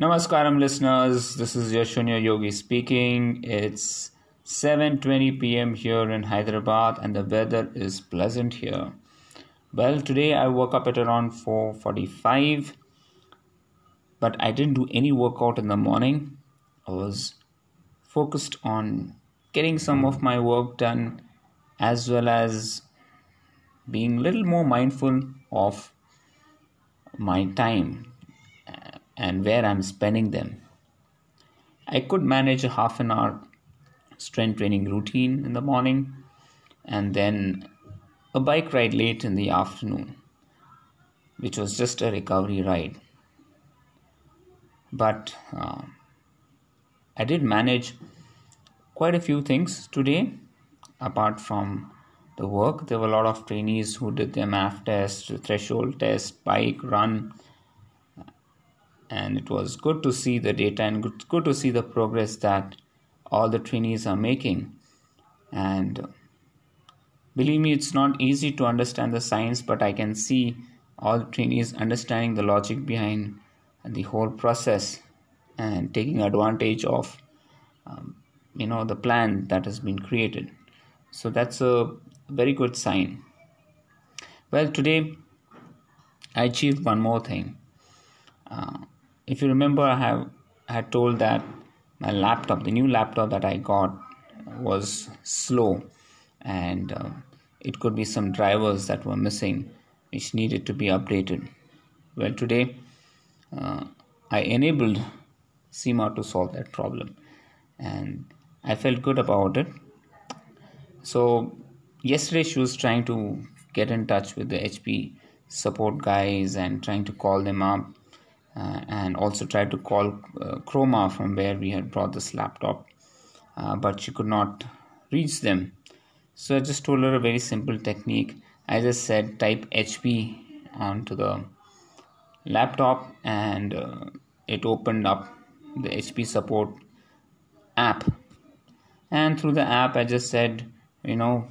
Namaskaram listeners, this is Yashunya Yogi speaking. It's 7:20 p.m. here in Hyderabad and the weather is pleasant here. Well, today I woke up at around 4:45 but I didn't do any workout in the morning. I was focused on getting some of my work done as well as being a little more mindful of my time and where I'm spending them. I could manage a half an hour strength training routine in the morning and then a bike ride late in the afternoon, which was just a recovery ride. But uh, I did manage quite a few things today apart from the work. There were a lot of trainees who did their MAF test, threshold test, bike, run, and it was good to see the data and good, good to see the progress that all the trainees are making. And believe me it's not easy to understand the science but i can see all the trainees understanding the logic behind the whole process and taking advantage of um, you know the plan that has been created. So that's a very good sign. Well today i achieved one more thing. Uh, if you remember i have had told that my laptop the new laptop that i got was slow and uh, it could be some drivers that were missing which needed to be updated. Well today uh, i enabled Seema to solve that problem and i felt good about it. So yesterday she was trying to get in touch with the hp support guys and trying to call them up uh, and also tried to call uh, Croma from where we had brought this laptop, uh, but she could not reach them. So I just told her a very simple technique. I just said type HP onto the laptop and uh, it opened up the HP support app. And through the app, I just said, you know,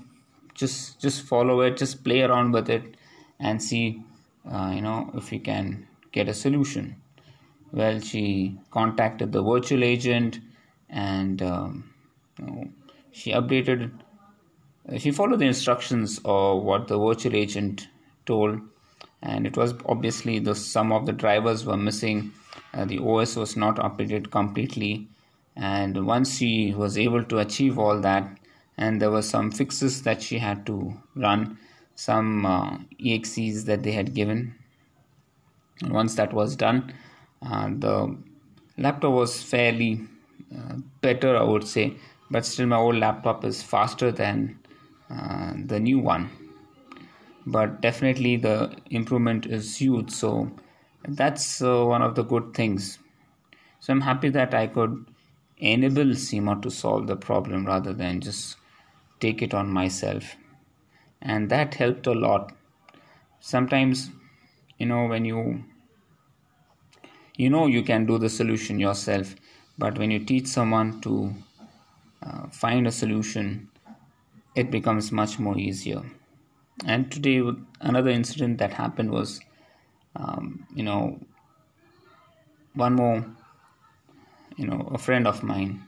just just follow it, just play around with it, and see, uh, you know, if you can get a solution. Well, she contacted the virtual agent and um, you know, she updated, she followed the instructions of what the virtual agent told, and it was obviously the some of the drivers were missing. Uh, the OS was not updated completely, and once she was able to achieve all that, and there were some fixes that she had to run, some uh, exes that they had given once that was done uh, the laptop was fairly uh, better i would say but still my old laptop is faster than uh, the new one. But definitely the improvement is huge so that's uh, one of the good things. So i'm happy that i could enable Seema to solve the problem rather than just take it on myself. And that helped a lot. Sometimes you know when you you know you can do the solution yourself but when you teach someone to uh, find a solution it becomes much more easier. And today another incident that happened was um, you know one more you know a friend of mine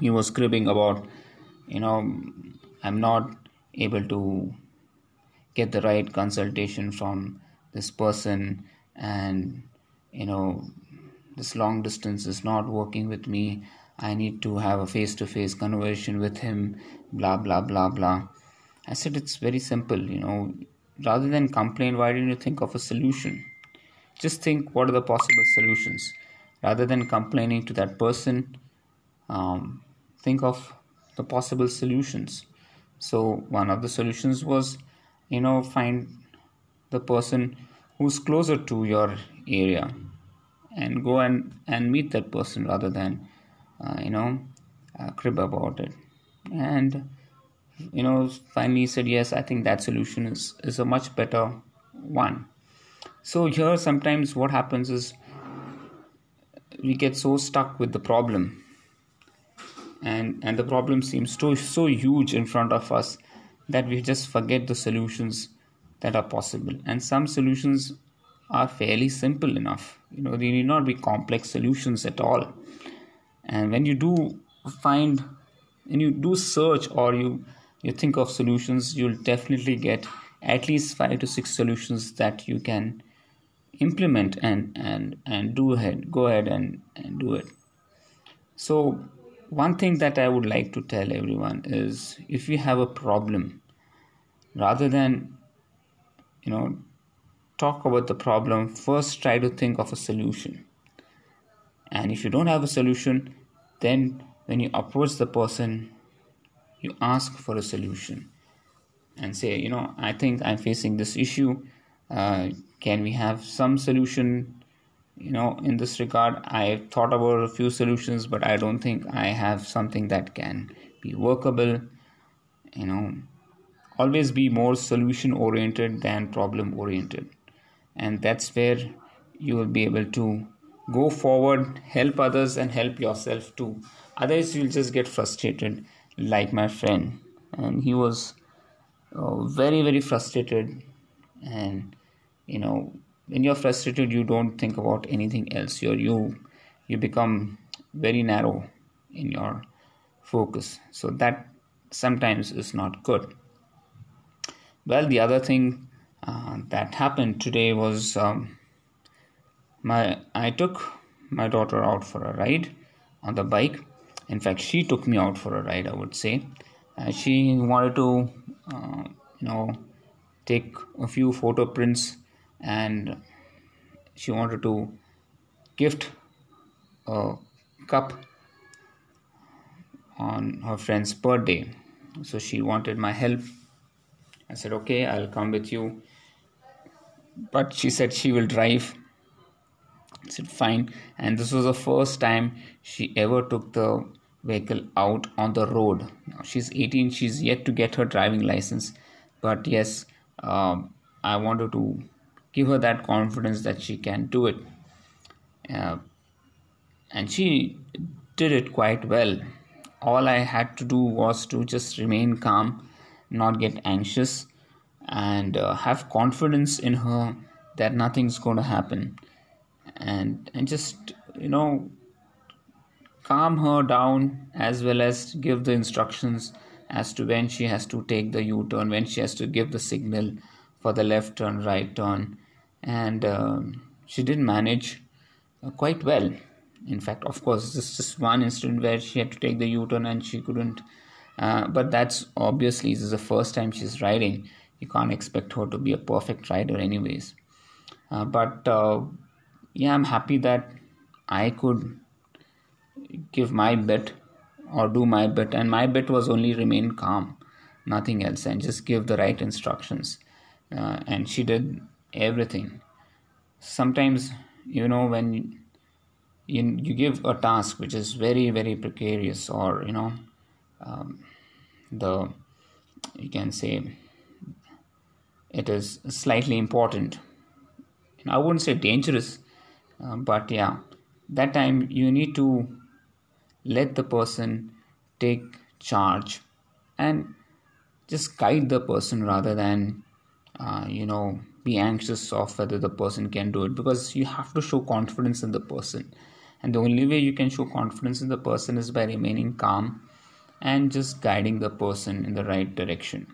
he was cribbing about you know i'm not able to get the right consultation from this person and you know this long distance is not working with me. I need to have a face to face conversation with him blah blah blah blah. I said it's very simple you know. Rather than complain why didn't you think of a solution? Just think what are the possible solutions? Rather than complaining to that person um, think of the possible solutions. So one of the solutions was you know find the person who's closer to your area and go and, and meet that person rather than uh, you know uh, crib about it. And you know finally said yes i think that solution is is a much better one. So here sometimes what happens is we get so stuck with the problem and and the problem seems so so huge in front of us that we just forget the solutions that are possible. And some solutions are fairly simple enough. You know they need not be complex solutions at all. And when you do find when you do search or you you think of solutions you'll definitely get at least five to six solutions that you can implement and and and do ahead go ahead and and do it. So one thing that i would like to tell everyone is if you have a problem rather than you know talk about the problem first try to think of a solution. And if you don't have a solution then when you approach the person you ask for a solution and say you know i think i'm facing this issue. Uh, can we have some solution you know in this regard i thought about a few solutions but i don't think i have something that can be workable you know always be more solution oriented than problem oriented and that's where you will be able to go forward help others and help yourself too. Otherwise you'll just get frustrated like my friend. And he was uh, very very frustrated and you know when you're frustrated you don't think about anything else. You're you you become very narrow in your focus. So that sometimes is not good. Well the other thing uh, that happened today was um, my i took my daughter out for a ride on the bike. In fact she took me out for a ride i would say. Uh, she wanted to uh, you know take a few photo prints and she wanted to gift a cup on her friend's birthday. So she wanted my help. I said okay i'll come with you. But she said she will drive. I said fine. And this was the first time she ever took the vehicle out on the road. Now she's 18 she's yet to get her driving license. But yes um, i wanted to give her that confidence that she can do it. Uh, and she did it quite well. All i had to do was to just remain calm not get anxious and uh, have confidence in her that nothing's going to happen. And and just you know calm her down as well as give the instructions as to when she has to take the u-turn when she has to give the signal for the left turn right turn and uh, she did manage uh, quite well. In fact of course this is one incident where she had to take the u-turn and she couldn't uh, but that's obviously this is the first time she's riding. You can't expect her to be a perfect rider anyways. Uh, but uh, yeah i'm happy that i could give my bit or do my bit and my bit was only remain calm nothing else and just give the right instructions. Uh, and she did everything. Sometimes you know when you, you give a task which is very very precarious or you know um, the you can say it is slightly important. I wouldn't say dangerous uh, but yeah that time you need to let the person take charge and just guide the person rather than uh, you know be anxious of whether the person can do it because you have to show confidence in the person. And the only way you can show confidence in the person is by remaining calm and just guiding the person in the right direction.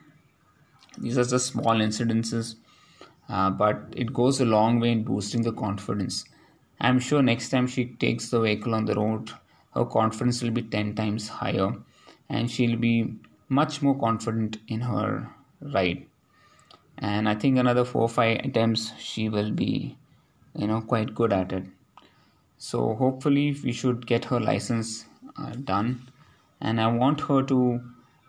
These are just small incidences uh, but it goes a long way in boosting the confidence. I'm sure next time she takes the vehicle on the road her confidence will be 10 times higher and she'll be much more confident in her ride and i think another four or five attempts she will be you know quite good at it. So hopefully we should get her license uh, done. And i want her to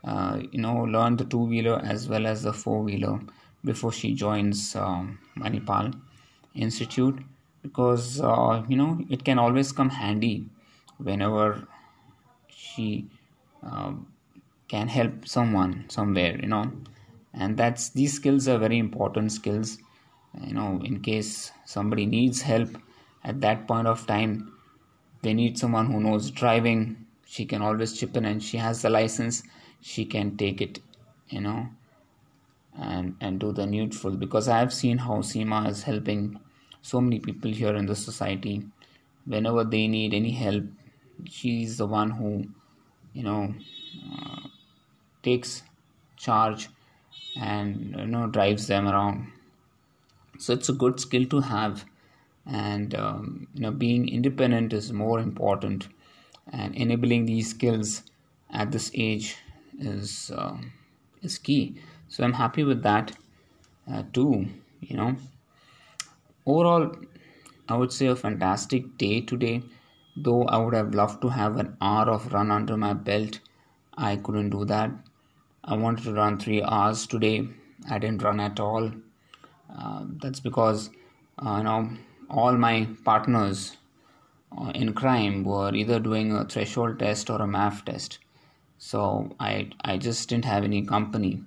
uh, you know learn the two wheeler as well as the four wheeler before she joins um, manipal institute. Because uh, you know it can always come handy whenever she um, can help someone somewhere you know and that's these skills are very important skills you know in case somebody needs help at that point of time they need someone who knows driving. She can always chip in and she has the license she can take it you know and and do the needful. Because i have seen how seema is helping so many people here in the society. Whenever they need any help, she's the one who, you know, uh, takes charge and you know drives them around. So it's a good skill to have, and um, you know, being independent is more important, and enabling these skills at this age is uh, is key. So I'm happy with that uh, too. You know, overall, I would say a fantastic day today. Though I would have loved to have an hour of run under my belt, I couldn't do that. I wanted to run three hours today. I didn't run at all. Uh, that's because uh, you know all my partners uh, in crime were either doing a threshold test or a MAF test so i i just didn't have any company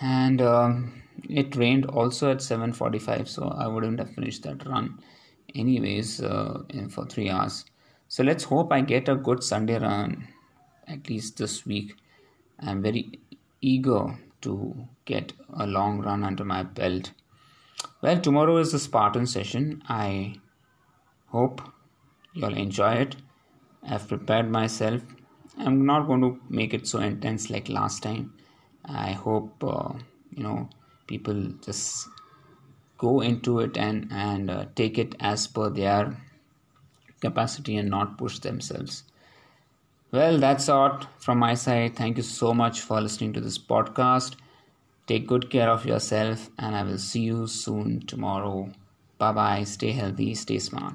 and uh, it rained also at 7:45 so i wouldn't have finished that run anyways uh, for 3 hours so let's hope i get a good sunday run at least this week i'm very eager to get a long run under my belt well tomorrow is the spartan session i hope you'll enjoy it i've prepared myself I'm not going to make it so intense like last time. I hope uh, you know people just go into it and and uh, take it as per their capacity and not push themselves. Well, that's all from my side. Thank you so much for listening to this podcast. Take good care of yourself, and I will see you soon tomorrow. Bye bye. Stay healthy, stay smart.